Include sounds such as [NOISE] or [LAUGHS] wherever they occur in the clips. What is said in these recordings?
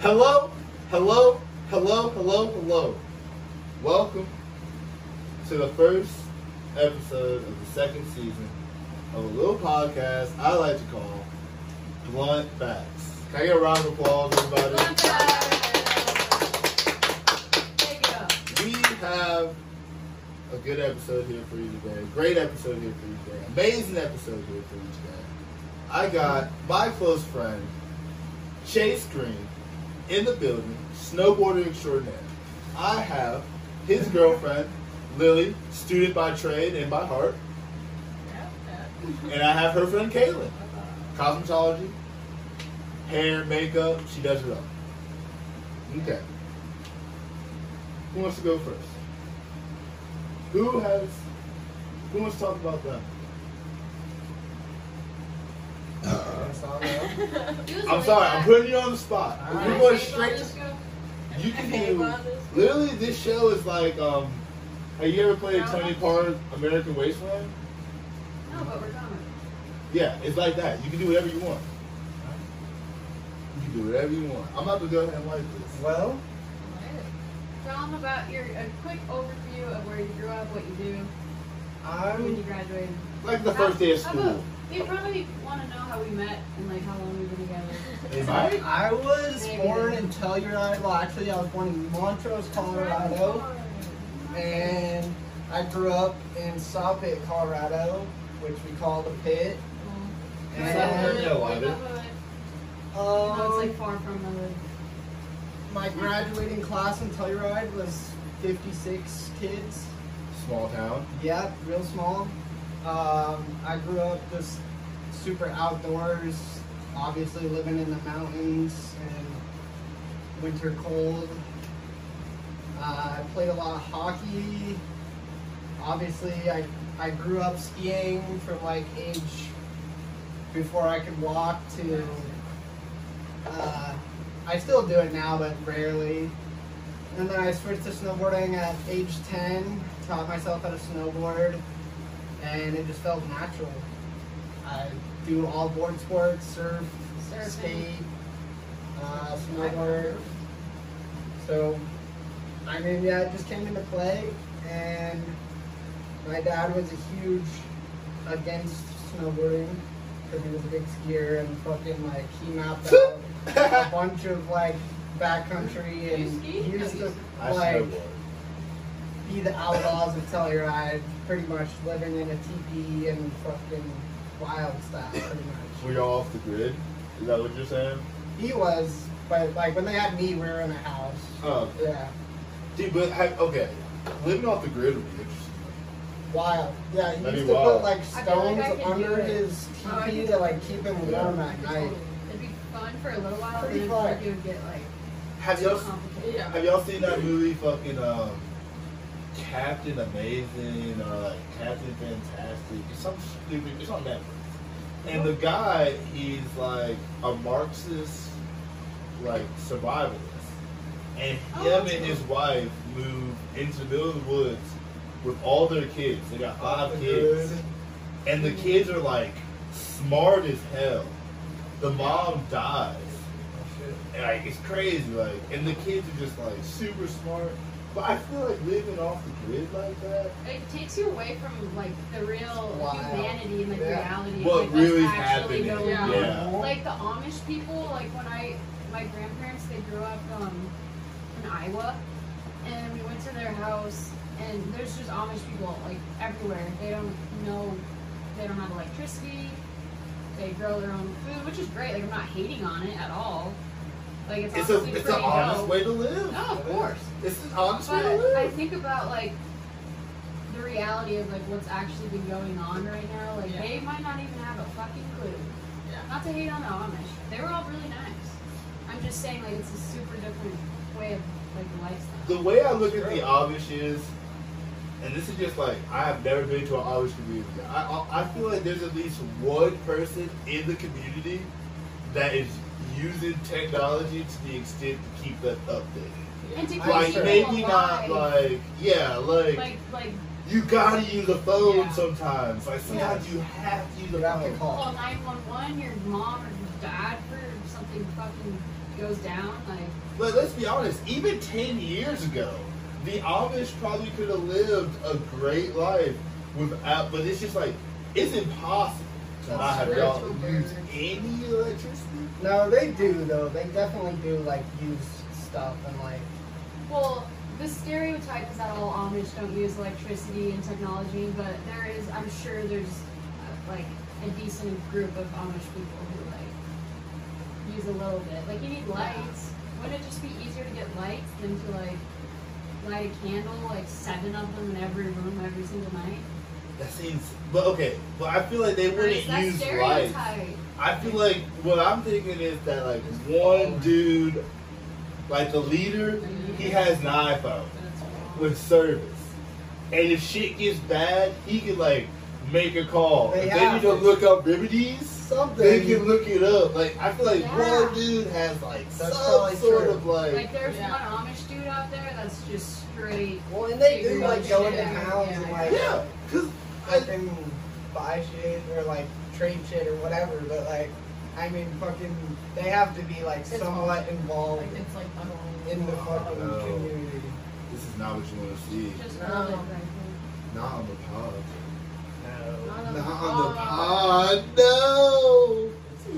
Hello, hello, hello, hello, hello. Welcome to the first episode of the second season of a little podcast I like to call Blunt Facts. Can I get a round of applause, everybody? We have a good episode here for you today. Great episode here for you today. Amazing episode here for you today. I got my close friend, Chase Green, in the building, snowboarder extraordinaire. I have his girlfriend, Lily, student by trade and by heart. And I have her friend, Kaylyn, cosmetology, hair, makeup, she does it all. Okay. Who wants to go first? Who has, who wants to talk about them? I'm sorry, I'm putting you on the spot. All We're right. going straight to You can do. Literally, this show is like. um Have you ever played Tony Hawk American Wasteland? No, but we're coming. Yeah, it's like that. You can do whatever you want. You can do whatever you want. I'm about to go ahead and like this. Well, Tell them about your a quick overview of where you grew up, what you do, when you graduated. Like the first day of How school. About- You probably want to know how we met and like how long we've been together. Hey, Mike? I was Maybe. born in Telluride. Well, actually, I was born in Montrose, Colorado, and I grew up in Sawpit, Colorado, which we call the Pit. And No, I didn't. No, it's um, like far from the hood. my graduating class in Telluride was 56 kids. Small town. Yeah, real small. Um, I grew up just super outdoors, obviously living in the mountains and winter cold. Uh, I played a lot of hockey. Obviously, I, I grew up skiing from like age before I could walk to. Uh, I still do it now, but rarely. And then I switched to snowboarding at age 10, taught myself how to snowboard, and it just felt natural. I do all board sports, surf, Surfing. skate, uh, snowboard. So, I mean, yeah, it just came into play, and my dad was a huge against snowboarding because he was a big skier and fucking like he mapped [LAUGHS] out a bunch of like backcountry and You ski? he used to like snowboard. be the outlaws of Telluride, pretty much living in a teepee and fucking wild style, pretty much. Were y'all off the grid? Is that what you're saying? He was, but like when they had me, we were in a house. Oh, Yeah, dude, but have, okay. Living off the grid would be interesting. wild. Yeah, he That'd used be to wild. put like I feel like stones I could do under it. his Oh, I teepee could- to like keep him Yeah. warm at night. It'd be fun for a little while, Pretty and then fun. it would get like Have y'all complicated. Have y'all seen that movie, fucking um, Captain Amazing or like Captain Fantastic? It's some stupid. It's on Netflix. And the guy, he's like a Marxist, like survivalist, and Oh, him and his wife moved into the middle of the woods with all their kids. They got five kids, and the kids are like smart as hell. The mom dies. And, like it's crazy, like, and the kids are just like super smart. But I feel like living off the grid like that. It takes you away from like the real Wow. humanity and like Yeah. reality. What of, like, really what's actually happening, yeah. Like the Amish people, like when I, my grandparents, they grew up um, in Iowa, and we went to their house, and there's just Amish people like everywhere. They don't know, they don't have electricity. They grow their own food, which is great. Like I'm not hating on it at all. Like it's, It's a honestly it's an honest way to live. No, of course. It's an honest way to But I think about like the reality of like what's actually been going on right now. Like Yeah. they might not even have a fucking clue. Yeah. Not to hate on the Amish. They were all really nice. I'm just saying like it's a super different way of like lifestyle. The way I look at the Amish is, and this is just like I have never been to an Amish community. I I I feel like there's at least one person in the community that is using technology to the extent to keep that updated. And to keep Like people sure. maybe not like yeah, like, like like you gotta use a phone Yeah. sometimes. Like sometimes you have to use You a phone. call. call 911 your mom or your dad for something fucking goes down, like But let's be honest, even 10 years ago, the Amish probably could have lived a great life without, but it's just like, it's impossible to not have y'all use any electricity. No, they do though. They definitely do like use stuff and like. Well, the stereotype is that all Amish don't use electricity and technology, but there is, I'm sure there's uh, like a decent group of Amish people who like use a little bit. Like you need lights. Wouldn't it just be easier to get lights than to like light a candle, like seven of them in every room every single night? That seems, but okay, but I feel like they wouldn't use lights. Stereotype? I feel like what I'm thinking is that like one dude, like the leader, he has an iPhone with service, and if shit gets bad, he can like make a call. They if they need to look up remedies, Something. they can look it up. Like I feel like Yeah. one dude has like That's some sort true. of like, Like there's Yeah. one Amish dude out there that's just straight. Well, and they do like go shit. into towns and like yeah, because I fucking buy shit or like trade shit or whatever. But like, I mean, fucking, they have to be like It's somewhat Like involved it's like unbelievable. in the fucking No. community. this is not what you want to see. Just No. Not on the pod. No. Not on the Not on the pod. pod. No.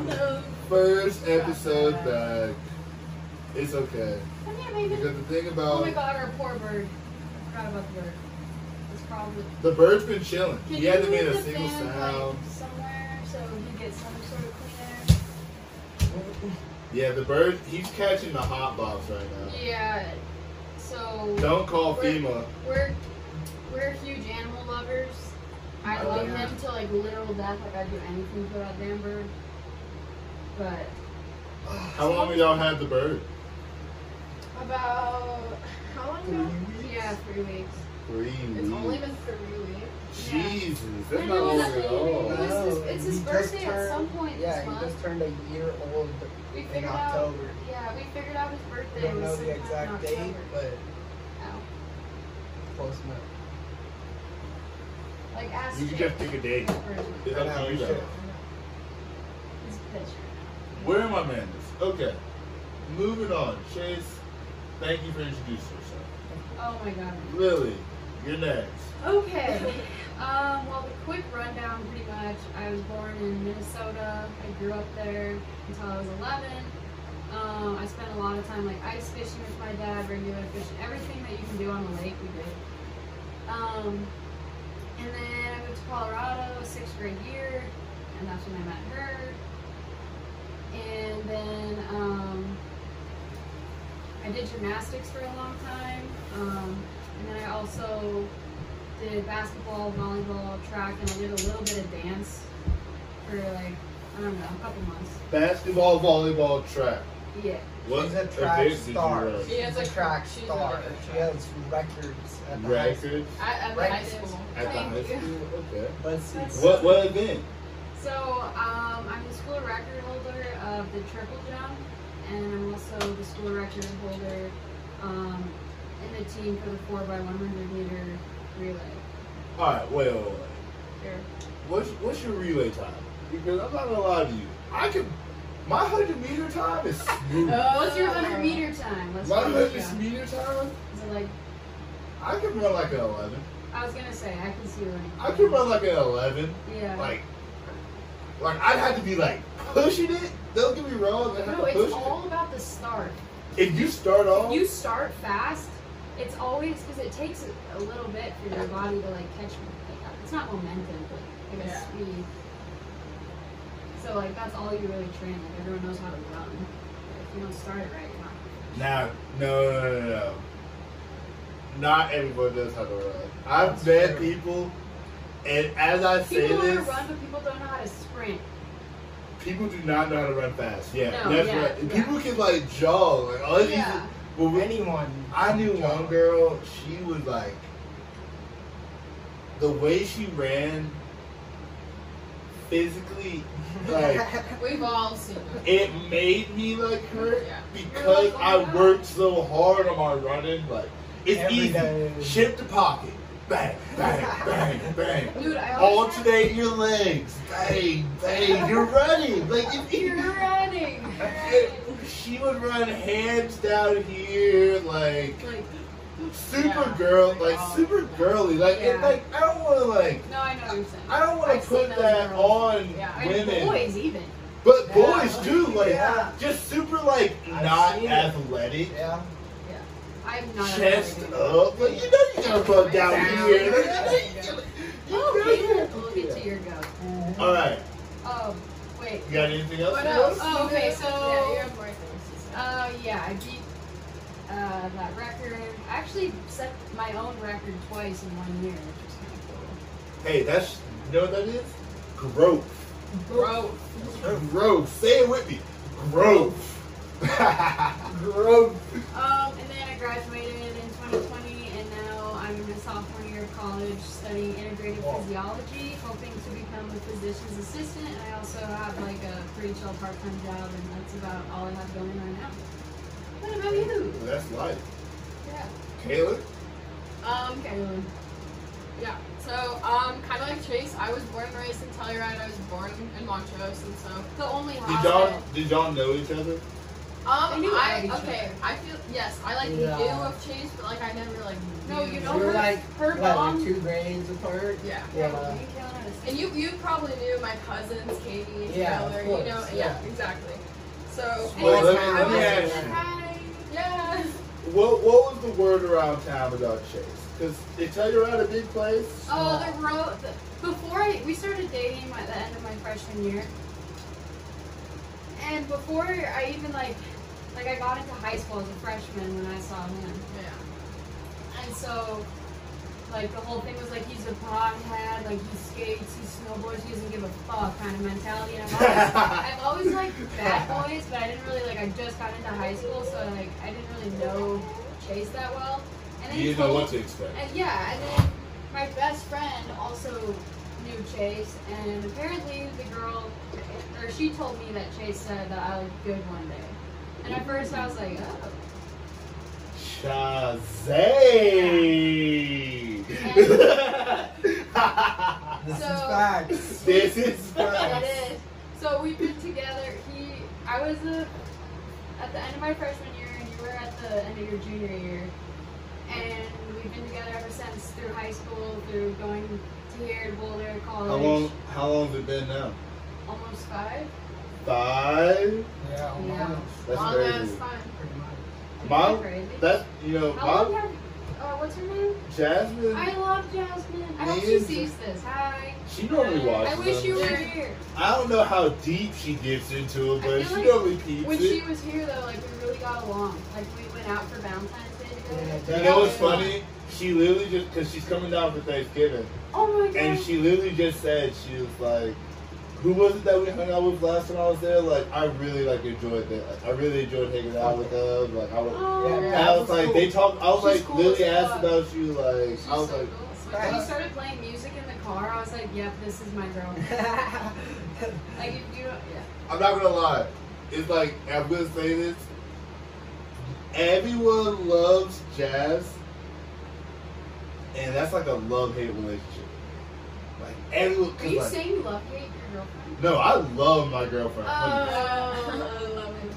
No. First episode Yeah. back. It's okay. Come here, baby. Because the thing about Oh about my god, our poor bird. I forgot about the bird. It's probably. the bird's been chilling. Can he you hasn't made move a the single fan, sound. Like, somewhere gets some sort of clean Yeah, the bird, he's catching the hot box right now. Yeah. So Don't call We're- FEMA. we're we're huge animal lovers. I Oh, love him to like literal death. Like I'd do anything for that damn bird. But How long have y'all had the bird? About how long ago? yeah, three weeks. Three It's weeks. only been three weeks. Jesus, that's not know, long that's at all. It was his- it's his he birthday just at some point this Yeah, he month. just turned a year old We in figured out. Yeah, we figured out his We birthday don't know the exact date, but Ow. close enough. Like ask You can Jake just pick a date. version. It's I up know, to we you should. though. He's pissed. Where are my manners? Okay. Moving on. Chase, thank you for introducing yourself. Oh my god. Lily, you're next. Okay. Um, well, the quick rundown, pretty much. I was born in Minnesota. I grew up there until I was 11. Um, I spent a lot of time like ice fishing with my dad, regular fishing, everything that you can do on the lake, we did. Um, and then I moved to Colorado, sixth grade year, and that's when I met her. And then um, I did gymnastics for a long time. And then I also did basketball, volleyball, track, and I did a little bit of dance for like, I don't know, a couple months. Basketball, volleyball, track. Yeah. What She's a track events did you star. run? She is a- a track she's star. really good She track. has records at the high school. Records At, at the Right. high school. at the Thank high you. school? Okay. Let's see. That's- What what event? So um, I'm the school record holder of the triple jump, and I'm also the school record holder um, in the team for the 4x100 meter relay. Alright, wait, wait, wait. Here. What's what's your relay time? Because I'm not gonna lie to you. I can my hundred meter time is smooth. [LAUGHS] Oh, what's your 100 meter time? Let's my hundred out. meter time, Is it like, I can run like an eleven. I was gonna say, I can see running. I can run like an eleven. Yeah. Like like I'd have to be like pushing it. Don't get me wrong, no, it's all about the start. If you start off If you start fast, it's always because it takes a, a little bit for your body to like catch. Like, it's not momentum, but like a Yeah. speed. So like that's all you really train. Like everyone knows how to run. But if you don't start it right, you're not. Now, no, no, no, no, no. Not everybody knows how to run. I've That's met true. people, and as I say People know how to this, run, but people don't know how to sprint. people do not know how to run fast. Yeah, No, that's yeah, right. yeah. People can like jog. Like all these. Yeah. Well, Anyone. I knew one girl. She was like, the way she ran, physically, like [LAUGHS] We've all seen it. it made me like her Yeah. because like, I oh, wow. worked so hard on my running. Like it's Every easy. day. Shift the pocket, bang, bang, [LAUGHS] bang, bang. Dude, I Alternate your legs, bang, bang. You're running. Like if You're running. [LAUGHS] she would run hands down here, like Like, super Yeah. girl, like Oh. super girly. Like, and, like I don't want to like. No, I know what you're saying. I don't want to put that girls. on Yeah, women, boys even. but Yeah. boys too. Like, Yeah. just super like I've not athletic. Yeah. I'm not. chest up. Like, you know you gotta put down Down. here. Like, you know you Yeah. gotta- you Oh, know you okay. We'll get to your goat. All right. Oh, wait. You got anything else? What else? Oh, okay, so- yeah, you have more things to say. Uh, yeah, I beat uh, that record. I actually set my own record twice in one year, which is kind of cool. Hey, that's you know what that is? Growth. Bro, Growth. Say it with me. Growth. [LAUGHS] Growth. Um, and then I graduated college studying integrative Wow. physiology, hoping to become a physician's assistant. And I also have like a pretty chill part-time job, and that's about all I have going right now. What about you? That's life. Yeah. Kayla? um, Caleb. yeah. So, um, kind of like Chase, I was born and raised in Telluride. I was born in Montrose, and so The only Did y'all did y'all know each other? Um, They I okay. other. I feel yes. I like Yeah. knew of Chase, but like I never like. No, knew. you know We were her- like, her what, like mom- two grades apart. Yeah. Yeah. Me and Caleb had a And you you probably knew my cousins, Katie and Yeah, Taylor. You know, yeah. yeah, exactly. So And Well, that's let me- let me ask you. Hi. yeah. What what was the word around town about Chase? Because they tell you around a big place. Oh, the road. The, before I, we started dating at the end of my freshman year, and before I even like, like I got into high school as a freshman when I saw him, Yeah. and so, like the whole thing was like he's a pothead, like he skates, he snowboards, he doesn't give a fuck kind of mentality. And I've always, [LAUGHS] I've always liked bad boys, but I didn't really like. I just got into high school, so like I didn't really know Chase that well. And then You he didn't know what to expect. and yeah, and then my best friend also knew Chase, and apparently the girl, or she told me that Chase said that I looked good one day. And at first I was like, oh. Shazay! This So- is facts. this is [LAUGHS] facts. is. So we've been together. He, I was uh at the end of my freshman year, and you were at the end of your junior year. And we've been together ever since through high school, through going to here to Boulder College. How long? How long has it been now? Almost five. Five. Yeah, Yeah. almost. That's Long crazy. as fun. Pretty much. Mom, Crazy. that's you know, mom, have? Uh, what's her name? Jasmine. I love Jasmine. I hope she sees this. Hi. she normally watches. I wish them. you were here. I don't know how deep she gets into it, but she like normally peeps When it. she was here, though, like we really got along. Like we went out for Valentine's Day together. Yeah, You know what's funny? She literally just because she's coming down for Thanksgiving, Oh my god. and she literally just said she was like, "Who was it that we hung out with last time I was there? Like, I really like enjoyed that. Like, I really enjoyed hanging out with them. Like, I was." Oh, Yeah, And I was that's like, cool. they talked. I was She's like, cool Lily asked fuck. about you. Like, She's I was so like, cool. When she started playing music in the car, I was like, "Yep, this is my girl." [LAUGHS] Like if you don't, yeah. I'm not gonna lie. It's like I'm gonna say this. Everyone loves jazz, and that's like a love hate relationship. Like everyone. Are 'cause, you like, saying love hate your girlfriend? No, I love my girlfriend. Oh. I love it.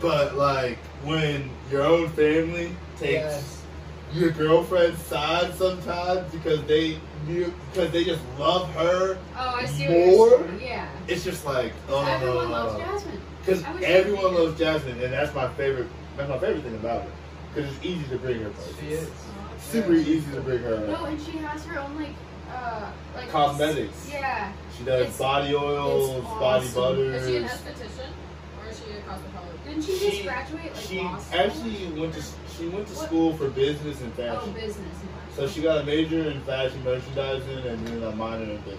But like when your own family takes Yes. your girlfriend's side sometimes because they because they just love her, Oh, I see More? what you're saying. Yeah. it's just like oh Everyone loves Jasmine. Because everyone loves Jasmine, and that's my favorite. That's my favorite thing about her. Because it's easy to bring her places. She is. Oh, Super easy to bring her. No, and she has her own like, uh, like Cosmetics. Yeah. She does It's- body oils, it's body awesome. butters. Is she an esthetician or is she a cosmetologist? Didn't she just graduate like she actually went to she went to What? school for business and fashion. Oh, fashion. business. So she got a major in fashion merchandising and then a minor in business.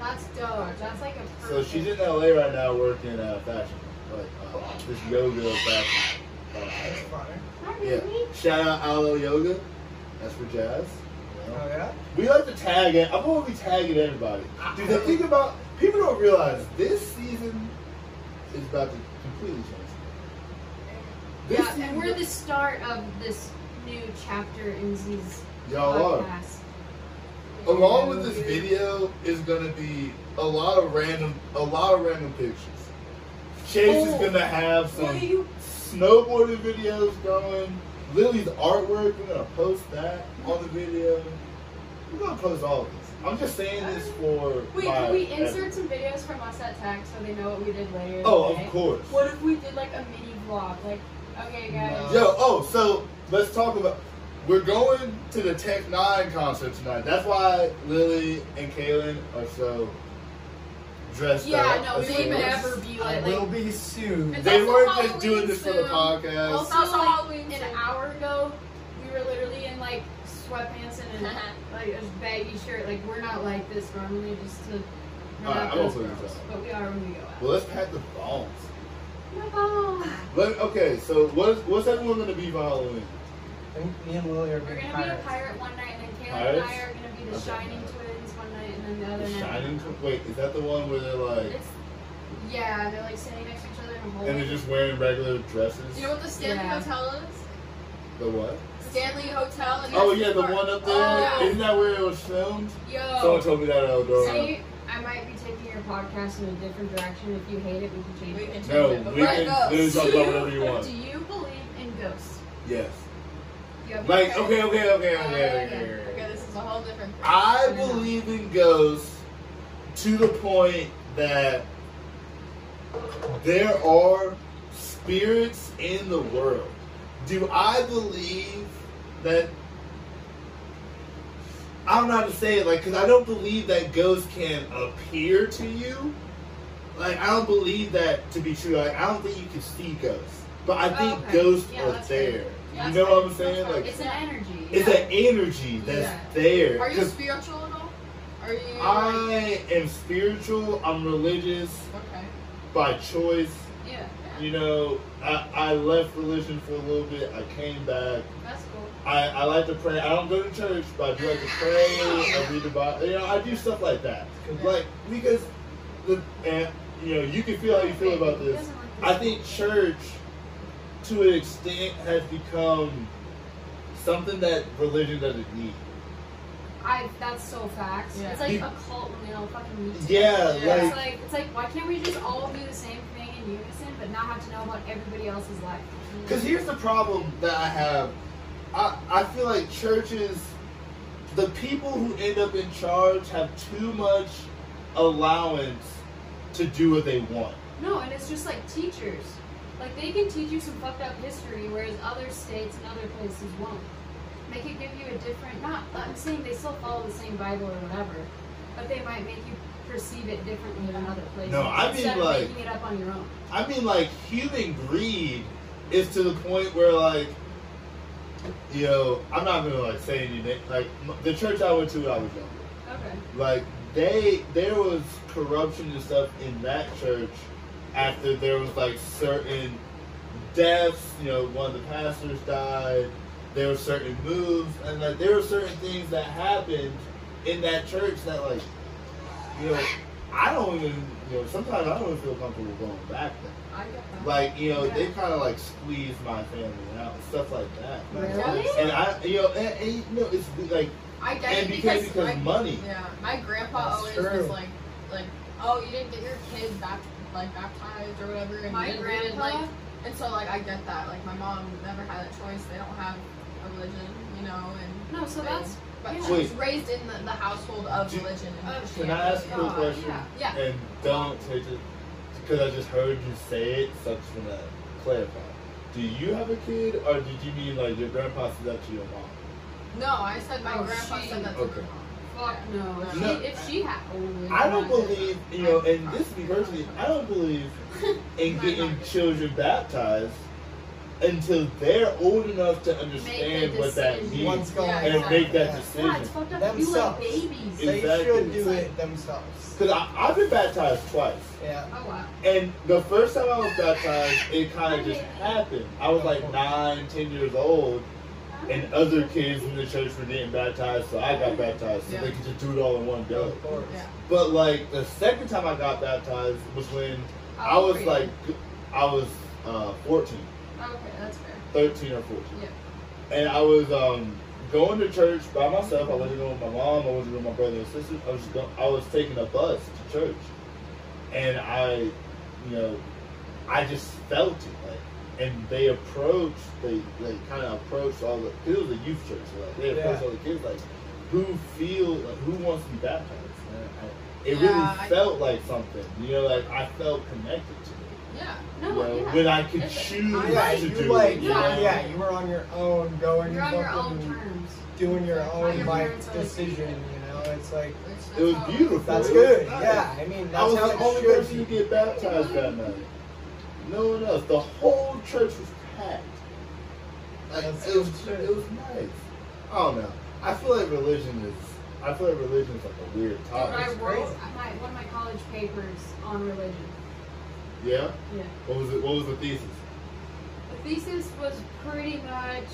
That's dope. That's like a. So she's in LA right now working uh, fashion, like uh, this yoga fashion. Uh, That's funny. Not yeah. Shout out Alo Yoga. That's for jazz. Oh yeah. We like to tag it. I'm gonna be tagging everybody. Dude, the thing about people don't realize this season is about to completely change. This Yeah, season, and we're the start of this new chapter in Z's y'all are. Along with this video is gonna be a lot of random, a lot of random pictures. Chase is Oh. gonna have some you? snowboarding videos going. Lily's artwork. We're gonna post that on the video. We're gonna post all of this. I'm just saying this for. Wait, my can we insert some videos from us at Tech so they know what we did later? Oh, of course. What if we did like a mini vlog? Like, okay, guys. No. Yo, oh, so let's talk about. We're going to the Tech N9ne concert tonight. That's why Lily and Kaylyn are so dressed Yeah, up. no, Of we course. would never be I like. will be soon. They weren't just doing this for the podcast. also, also like, Halloween an soon. hour ago, we were literally in like sweatpants and a, uh-huh. like a baggy shirt. Like we're not like this normally, just to. We're Alright, not I'm gonna those put this girls, but we are when we go out. Well, let's pack the balls. No. Let, okay, so what's what's everyone gonna be for Halloween? I think me and Lily are We're gonna be a pirate one night, and then Kayla Pirates? and I are gonna be the Okay. Shining Twins one night, and then the other The night. Shining. Tw- Wait, is that the one where they're like, It's yeah, they're like sitting next to each other in a hallway. and they're just wearing regular dresses? You know what the Stanley Yeah. Hotel is? The what? Stanley Hotel. And Oh yeah, the part- one up there. Oh. Isn't that where it was filmed? Yo. Someone told me that at Eldora. See, I might be taking your podcast in a different direction. If you hate it, we can change We it. can change No, it. But we we're can ghosts. literally talk Do about you- whatever you want. Do you believe in ghosts? Yes. You have Like, okay, okay, okay, okay, okay. okay. okay. Okay, is a whole different thing. I believe in ghosts to the point that there are spirits in the world. Do I believe that? I don't know how to say it, like, because I don't believe that ghosts can appear to you. Like, I don't believe that to be true. Like, I don't think you can see ghosts, but I think oh, Okay. ghosts Yeah, are there. You know what I'm saying? Like, it's an energy. it's an energy that's Yeah. there. Are you spiritual at all? Are you? like, I am spiritual. I'm religious okay. by choice. yeah, You know, I, I left religion for a little bit. I came back. that's cool. I, I like to pray. I don't go to church, but I do like to pray. I read the Bible. You know, I do stuff like that. Like because the and you know you can feel how you feel about this. I think church, to an extent, has become something that religion doesn't need. I that's so facts. Yeah. It's like You- a cult when they don't fucking meet. Yeah, Yeah. It's like like it's like why can't we just all do the same thing in unison, but not have to know about everybody else's life? Because here's the problem that I have. I, I feel like churches, the people who end up in charge have too much allowance to do what they want. No, and it's just like teachers. Like they can teach you some fucked up history, whereas other states and other places won't. They could give you a different. Not. I'm saying they still follow the same Bible or whatever, but they might make you perceive it differently than other places. No, I mean, like- making it up on your own. I mean, like, human greed is to the point where, like, you know, I'm not gonna like say anything. Like the church I went to when I was younger. Okay. like they there was corruption and stuff in that church after there was like certain deaths you know one of the pastors died there were certain moves and like there were certain things that happened in that church that like you know i don't even you know sometimes i don't even feel comfortable going back there I get that. like you know they kind of like squeezed my family out and stuff like that Really? and i you know and, and you know it's like I get and it because because, because my, money yeah, my grandpa That's always true. was like, like, oh, you didn't get your kid back, like baptized or whatever, and My you didn't read it, grandpa. like, and so like I get that. Like my mom never had a choice. They don't have a religion, you know, and no, so they- that's but yeah. she was raised in the, the household of Do- religion. And Uh, Can I ask a quick Uh, question? yeah. Yeah. And don't take it because I just heard you say it. So I just want to clarify. Do you have a kid, or did you mean like your grandpa said that to your mom? No, I said my Oh, grandpa she- said that to okay. my mom. Fuck no. If, No. She, if she had, oh, I don't believe, you know, and this is me personally, I don't believe [LAUGHS] in getting children baptized until they're old enough to understand what that means What's going Yeah, and on? make that Yeah. Yeah, decision. it's fucked up. You like Themselves. babies. They Exactly. should do it themselves. Because I've been baptized twice. Yeah. Oh wow. And the first time I was baptized, it kind of just happened. I was like nine, ten years old, and other kids in the church were getting baptized, so I got baptized, so Yeah. they could just do it all in one go. Yeah. But like the second time I got baptized was when I was really? like, I was uh, 14, Okay, that's fair. 13 or 14. Yeah. And I was um, going to church by myself. I wasn't going with my mom. I wasn't with my brother and sister. I was just going, I was taking a bus to church, and I, you know, I just felt it like, and they approached, they they kind of approached all the. 'cause It was a youth church, like they approached Yeah. all the kids like, who feel like who wants to be baptized. And I, it Yeah, really I- felt like something, you know, like I felt connected to it. Yeah. No, you know, yeah. when I could It's- choose I- Yeah, to do like, it. you you were- know? yeah, you were on your own, going, You're on your own terms. doing your How own your like parents like, decision. You know, it's like Which, that's It was beautiful. that's good. nice. Yeah, I mean I was how the only oh should person to get baptized that night. No one else. The whole church was packed. Like, That's it was it was nice. I don't know. I feel like religion is. I feel like religion is like a weird Dude, I topic. It's wrote crazy. my, one of my college papers on religion. Yeah. Yeah. What was it? What was the thesis? The thesis was pretty much,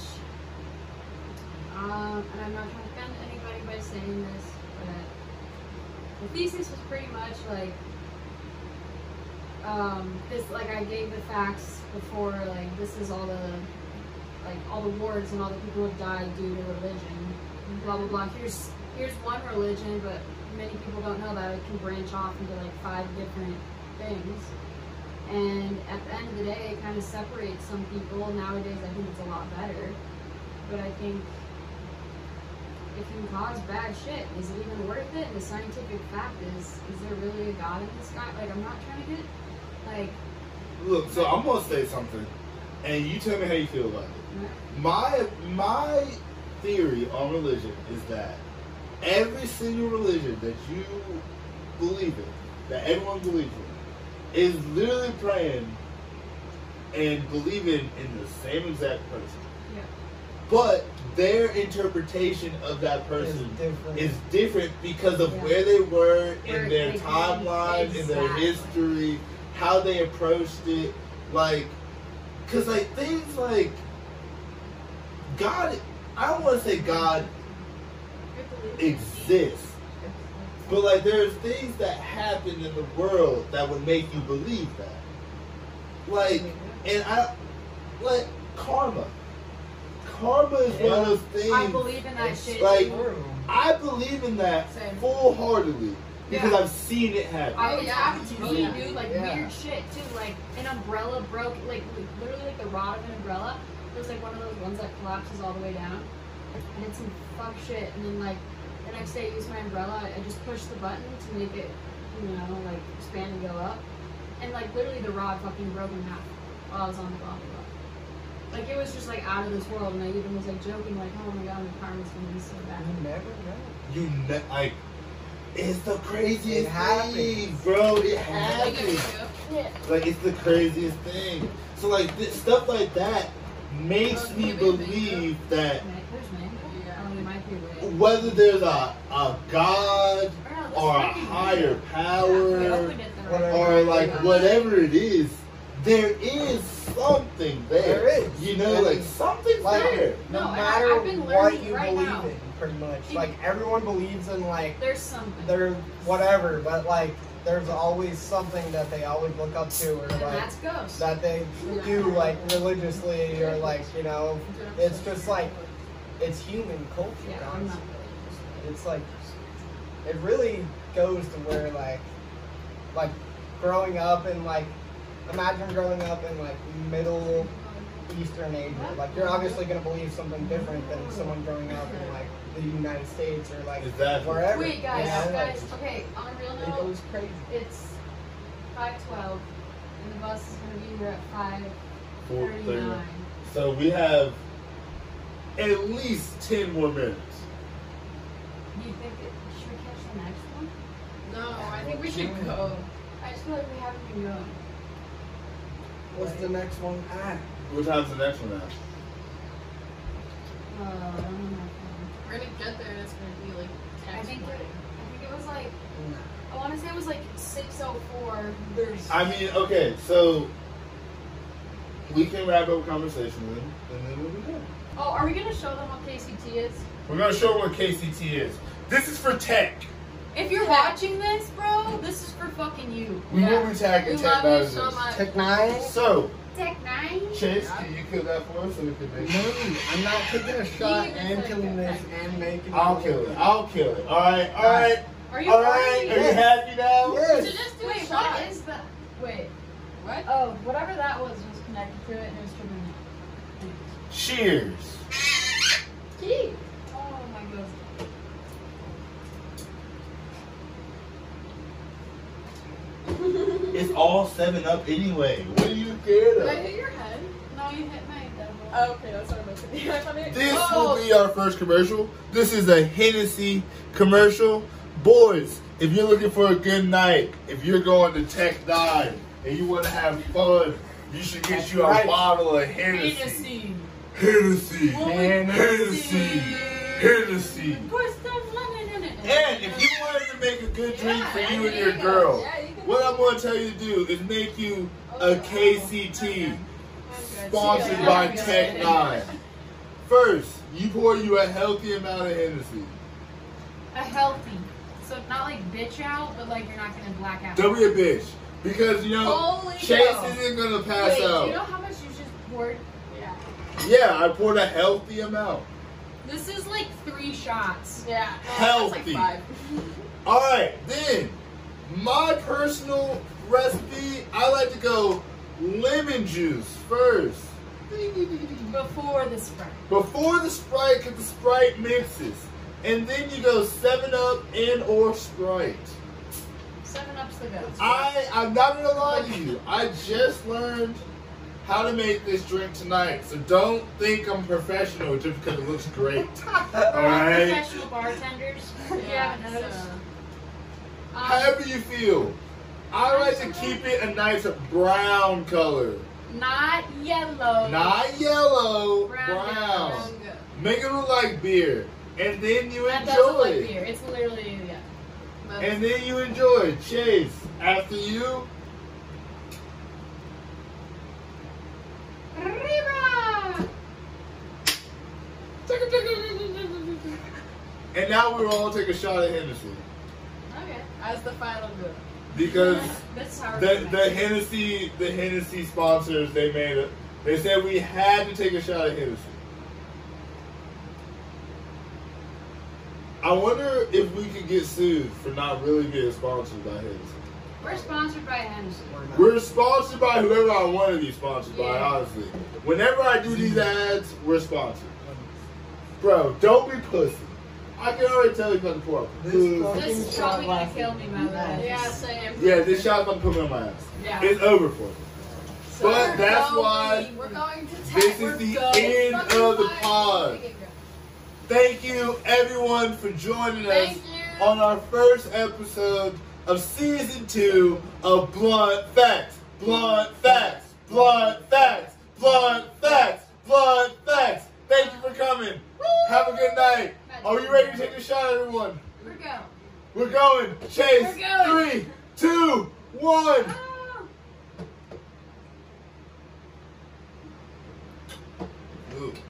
um, and I'm not trying to offend anybody by saying this, but the thesis was pretty much like, um, this, like I gave the facts before, like this is all the, like all the wars and all the people who have died due to religion, blah blah blah. Here's here's one religion, but many people don't know that it can branch off into like five different things. And at the end of the day, it kind of separates some people. Nowadays, I think it's a lot better. But I think it can cause bad shit. Is it even worth it? And the scientific fact is, is there really a God in the sky? Like, I'm not trying to get, like, Look, so I'm gonna say something, and you tell me how you feel about it. Mm-hmm. My my theory on religion is that every single religion that you believe in, that everyone believes in, is literally praying and believing in the same exact person. Yeah. But their interpretation of that It's person different. is different because of Yeah. where they were Where in their they- timeline, in their history, how they approached it. Like, because, like, things like God, I don't want to say God exists, but, like, there's things that happen in the world that would make you believe that. Like, and I, like, karma. Karma is one of those things. I believe in that shit. Like, I believe in that Same. full heartedly because Yeah. I've seen it happen. I, Oh, it's yeah. happened to me, oh, Yeah. dude. Like Yeah. weird shit too. Like an umbrella broke, like literally like the rod of an umbrella. It was like one of those ones that collapses all the way down, and it's some fuck shit. And then like the next day, I used my umbrella. I just pushed the button to make it, you know, like expand and go up, and like literally the rod fucking broke in half while I was on the gondola. Like it was just like out of this world, and I even was like joking, like, "Oh my god, my karma's gonna be so bad." You never know. You ne- like, it's the craziest It thing, bro. It Like, happens. Like it's the craziest thing. So like th- stuff like that makes Oh, me give me a believe that Ma- There's mango. Yeah. You might be right. whether there's a a God or a higher power opened it the right Whatever. or like whatever it is, there is something there. There is. You know, like something's like, there. No, No, and I- matter what you believe in, pretty much. Like everyone believes in like There's something. their whatever, but like there's always something that they always look up to or and like that they do like religiously or like you know it's just like it's human culture. yeah. It's like it really goes to where like like growing up in like imagine growing up in like middle Eastern Asia. Like you're obviously gonna believe something different than someone growing up in like the United States or like Exactly. wherever. Wait, guys, you know? guys. Okay, on a real Like, it goes crazy. it's five twelve, and the bus is gonna be here at five Four thirty thirty. nine. So we have at least ten more minutes. Do you think it, should we catch the next one? No, I think we should go. I just feel like we haven't been going. What's the next one at? What time's the next one at? Uh, We're gonna get there and it's gonna be like I think it. I think it was like mm. I want to say it was like six oh four. There's I mean, okay, so we can wrap up conversation with and then we'll be done. Oh, are we gonna show them what KCT is? We're gonna show what KCT is. This is for tech. If you're watching this, bro, this is for fucking you. We Yeah. will be tagging We tech love you out so much. Tech N9ne. So, Tech nine. Chase, can you kill that for us so we can make No. I'm not taking a shot and killing this and making. I'll kill it. I'll kill it. All right, all right, Are you all right. Are you happy now? Yes. We should just do Wait, a shot. what is that? Wait. What? Oh, whatever that was was connected to it, and it was tripping. Cheers. Key. Oh my goodness. It's all seven up anyway. What are you scared Did I hit your head? No, you hit my double. Oh, okay, that's what I meant to do. [LAUGHS] I This oh. will be our first commercial. This is a Hennessy commercial. Boys, if you're looking for a good night, if you're going to Tech N9ne and you want to have fun, you should get That's you a right. bottle of Hennessy. Hennessy. Hennessy. Hennessy. Hennessy. Hennessy. Put some lemon in it. And if you wanted to make a good drink for you and your girl, Yeah, you can what I'm going to tell you to do is make you a KCT sponsored by Tech N9ne. First, you pour you a healthy amount of Hennessy. A healthy. So not like bitch out, but like you're not gonna black out. Don't be a bitch. Because, you know, Holy Chase cow. isn't going to pass Wait, out. do you know how much you just poured? Yeah. yeah, I poured a healthy amount. This is like three shots. Yeah. Well, Healthy. Like five. Alright, then, my personal recipe, I like to go lemon juice first. [LAUGHS] Before the Sprite. Before the Sprite, because the Sprite mixes. And then you go 7-Up and or Sprite. Seven Up's the go. I, I'm not gonna lie to you. I just learned how to make this drink tonight. So don't think I'm professional just because it looks great. [LAUGHS] Alright? Professional bartenders. [LAUGHS] if you haven't noticed. so- Um, However you feel. I like to keep it a nice brown color. not yellow. Not yellow, Brown, brown. brown. Make it look like beer. And then you That does look enjoy like beer. It's literally yeah. But- And then you enjoy. Chase, after you, and now we'll all take a shot at Hennessy. As the final good. Because This is how the the Hennessy the Hennessy sponsors they made it. They said we had to take a shot at Hennessy. I wonder if we could get sued for not really being sponsored by Hennessy. We're sponsored by Hennessy. We're sponsored by whoever I want to be sponsored by, honestly. Whenever I do these ads, we're sponsored. Bro, don't be pussy. I can already tell you about the pour. This Pussy. fucking This is shot probably gonna kill me, by the way. Yeah, same. Yeah, this shot's gonna put me on my ass. Yeah. It's over for me. So But we're that's going- why we're going to this is We're the going end of the pod. Thank you, everyone, for joining us you. on our first episode of season two of Blunt Facts. Blunt Facts. Blunt Facts. Blunt Facts. Blunt Facts. Thank you for coming. Have a good night. Are you ready to take a shot, everyone? We're going. We're going. Chase. We're going. Three, two, one. Ah. Ooh.